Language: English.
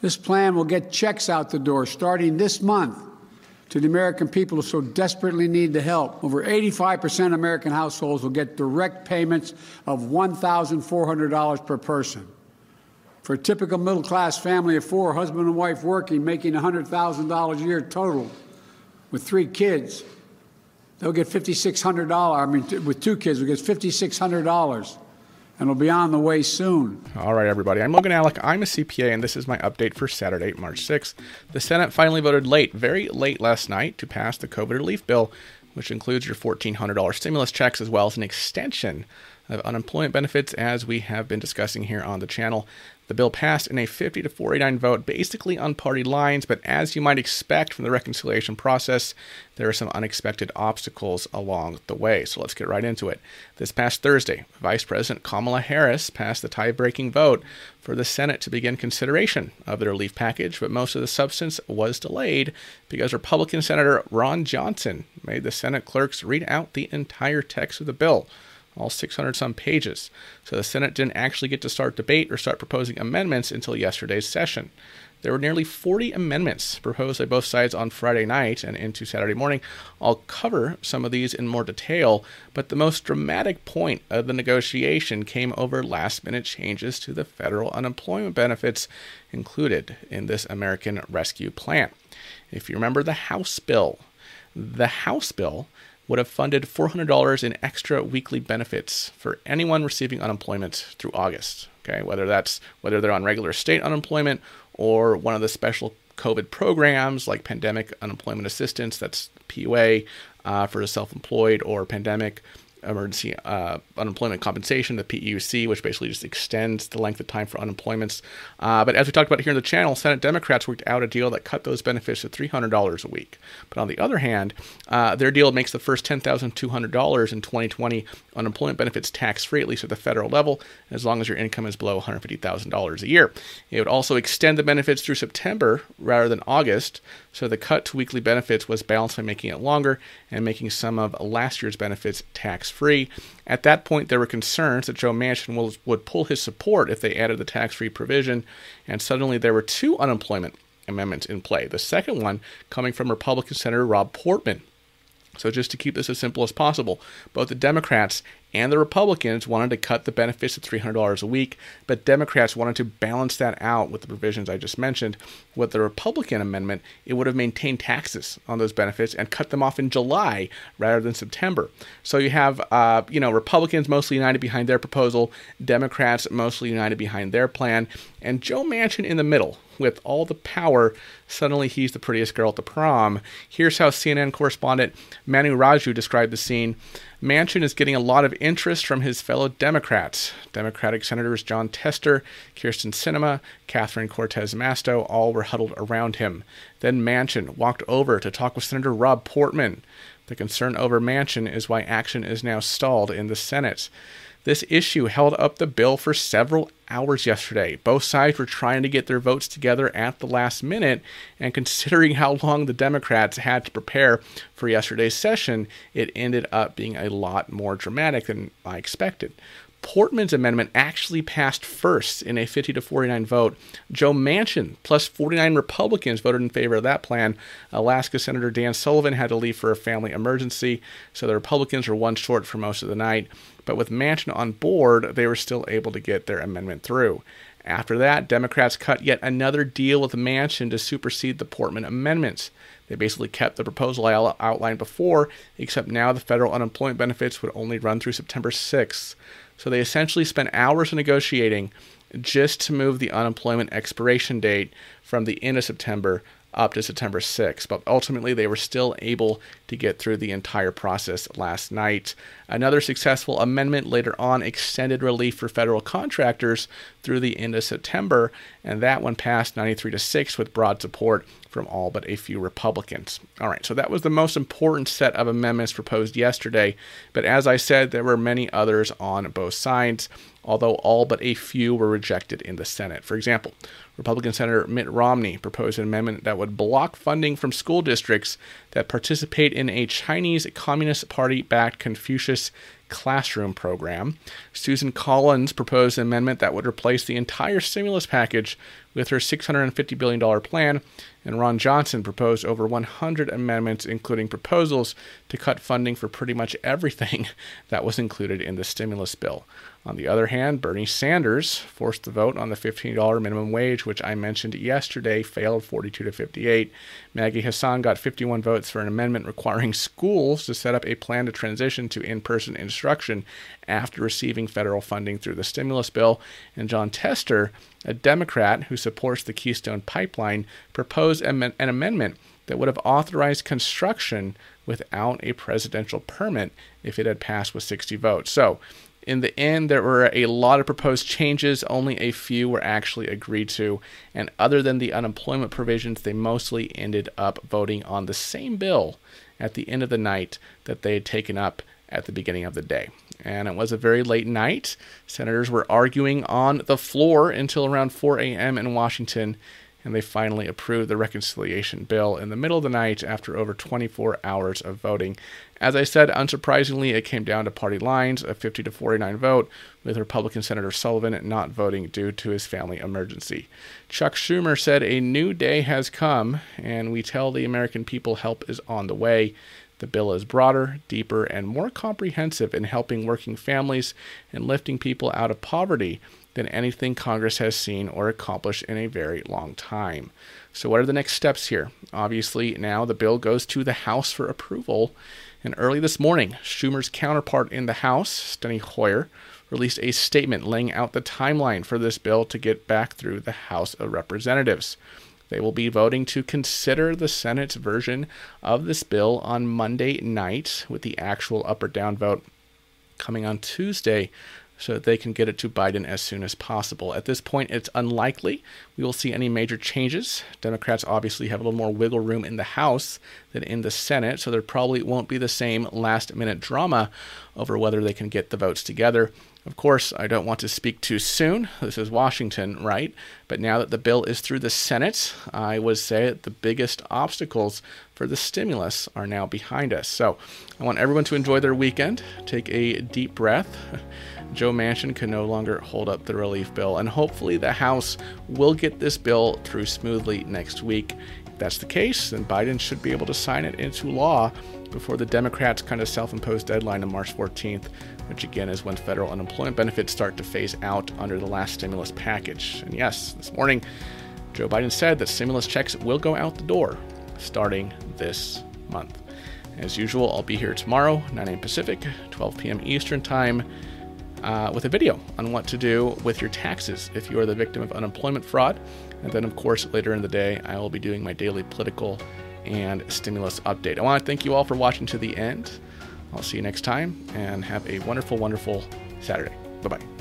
This plan will get checks out the door starting this month to the American people who so desperately need the help. Over 85% of American households will get direct payments of $1,400 per person. For a typical middle class family of four, husband and wife working, making $100,000 a year total, with three kids, they'll get $5,600. I mean, with two kids, we'll get $5,600 and will be on the way soon. All right, everybody. I'm Logan Allec. I'm a CPA, and this is my update for Saturday, March 6th. The Senate finally voted late, very late last night, to pass the COVID relief bill, which includes your $1,400 stimulus checks as well as an extension of unemployment benefits, as we have been discussing here on the channel. The bill passed in a 50 to 49 vote, basically on party lines, but as you might expect from the reconciliation process, there are some unexpected obstacles along the way. So let's get right into it. This past Thursday, Vice President Kamala Harris passed the tie breaking vote for the Senate to begin consideration of the relief package, but most of the substance was delayed because Republican Senator Ron Johnson made the Senate clerks read out the entire text of the bill all 600 some pages. So the Senate didn't actually get to start debate or start proposing amendments until yesterday's session. There were nearly 40 amendments proposed by both sides on Friday night and into Saturday morning. I'll cover some of these in more detail, but the most dramatic point of the negotiation came over last minute changes to the federal unemployment benefits included in this American Rescue Plan. If you remember the House bill, the House bill would have funded $400 in extra weekly benefits for anyone receiving unemployment through August. Okay, whether that's whether they're on regular state unemployment or one of the special COVID programs like pandemic unemployment assistance, that's PUA uh, for the self-employed, or pandemic emergency uh, unemployment compensation, the PEUC, which basically just extends the length of time for unemployments. Uh, but as we talked about here in the channel, Senate Democrats worked out a deal that cut those benefits to $300 a week. But on the other hand, uh, their deal makes the first $10,200 in 2020 unemployment benefits tax free, at least at the federal level, as long as your income is below $150,000 a year. It would also extend the benefits through September rather than August, so the cut to weekly benefits was balanced by making it longer and making some of last year's benefits tax free. At that point, there were concerns that Joe Manchin will, would pull his support if they added the tax free provision, and suddenly there were two unemployment amendments in play. The second one coming from Republican Senator Rob Portman. So, just to keep this as simple as possible, both the Democrats and the Republicans wanted to cut the benefits to $300 a week, but Democrats wanted to balance that out with the provisions I just mentioned. With the Republican amendment, it would have maintained taxes on those benefits and cut them off in July rather than September. So you have, uh, you know, Republicans mostly united behind their proposal, Democrats mostly united behind their plan, and Joe Manchin in the middle, with all the power, suddenly he's the prettiest girl at the prom. Here's how CNN correspondent Manu Raju described the scene. Manchin is getting a lot of interest from his fellow Democrats. Democratic Senators Jon Tester, Kyrsten Sinema, Catherine Cortez Masto all were huddled around him. Then Manchin walked over to talk with Senator Rob Portman. The concern over Manchin is why action is now stalled in the Senate. This issue held up the bill for several hours yesterday. Both sides were trying to get their votes together at the last minute, and considering how long the Democrats had to prepare for yesterday's session, it ended up being a lot more dramatic than I expected. Portman's amendment actually passed first in a 50 to 49 vote. Joe Manchin plus 49 Republicans voted in favor of that plan. Alaska Senator Dan Sullivan had to leave for a family emergency, so the Republicans were one short for most of the night. But with Manchin on board, they were still able to get their amendment through. After that, Democrats cut yet another deal with Manchin to supersede the Portman amendments. They basically kept the proposal I outlined before, except now the federal unemployment benefits would only run through September 6th. So they essentially spent hours negotiating just to move the unemployment expiration date from the end of September up to September 6th. But ultimately, they were still able to get through the entire process last night. Another successful amendment later on extended relief for federal contractors through the end of September, and that one passed 93 to 6 with broad support from all but a few Republicans. All right, so that was the most important set of amendments proposed yesterday, but as I said, there were many others on both sides although all but a few were rejected in the Senate. For example, Republican Senator Mitt Romney proposed an amendment that would block funding from school districts that participate in a Chinese Communist Party backed Confucius classroom program. Susan Collins proposed an amendment that would replace the entire stimulus package with her $650 billion plan, and Ron Johnson proposed over 100 amendments, including proposals to cut funding for pretty much everything that was included in the stimulus bill. On the other hand, Bernie Sanders forced the vote on the $15 minimum wage, which I mentioned yesterday, failed 42 to 58. Maggie Hassan got 51 votes for an amendment requiring schools to set up a plan to transition to in person instruction after receiving federal funding through the stimulus bill. And Jon Tester, a Democrat who supports the Keystone Pipeline, proposed an amendment that would have authorized construction without a presidential permit if it had passed with 60 votes. So, in the end, there were a lot of proposed changes, only a few were actually agreed to, and other than the unemployment provisions, they mostly ended up voting on the same bill at the end of the night that they had taken up at the beginning of the day. And it was a very late night. Senators were arguing on the floor until around 4 a.m. in Washington, and they finally approved the reconciliation bill in the middle of the night after over 24 hours of voting. As I said, unsurprisingly, it came down to party lines, a 50 to 49 vote, with Republican Senator Sullivan not voting due to his family emergency. Chuck Schumer said, A new day has come, and we tell the American people help is on the way. The bill is broader, deeper, and more comprehensive in helping working families and lifting people out of poverty than anything Congress has seen or accomplished in a very long time. So, what are the next steps here? Obviously, now the bill goes to the House for approval. And early this morning, Schumer's counterpart in the House, Steny Hoyer, released a statement laying out the timeline for this bill to get back through the House of Representatives. They will be voting to consider the Senate's version of this bill on Monday night, with the actual up or down vote coming on Tuesday so that they can get it to Biden as soon as possible. At this point, it's unlikely we will see any major changes. Democrats obviously have a little more wiggle room in the House than in the Senate, so there probably won't be the same last minute drama over whether they can get the votes together. Of course, I don't want to speak too soon. This is Washington, right? But now that the bill is through the Senate, I would say that the biggest obstacles for the stimulus are now behind us. So I want everyone to enjoy their weekend, take a deep breath. Joe Manchin can no longer hold up the relief bill, and hopefully the House will get this bill through smoothly next week. If that's the case, then Biden should be able to sign it into law before the Democrats' kind of self imposed deadline of March 14th, which again is when federal unemployment benefits start to phase out under the last stimulus package. And yes, this morning, Joe Biden said that stimulus checks will go out the door starting this month. As usual, I'll be here tomorrow, 9 a.m. Pacific, 12 p.m. Eastern Time uh, with a video on what to do with your taxes if you are the victim of unemployment fraud. And then, of course, later in the day, I will be doing my daily political and stimulus update. I want to thank you all for watching to the end. I'll see you next time and have a wonderful, wonderful Saturday. Bye bye.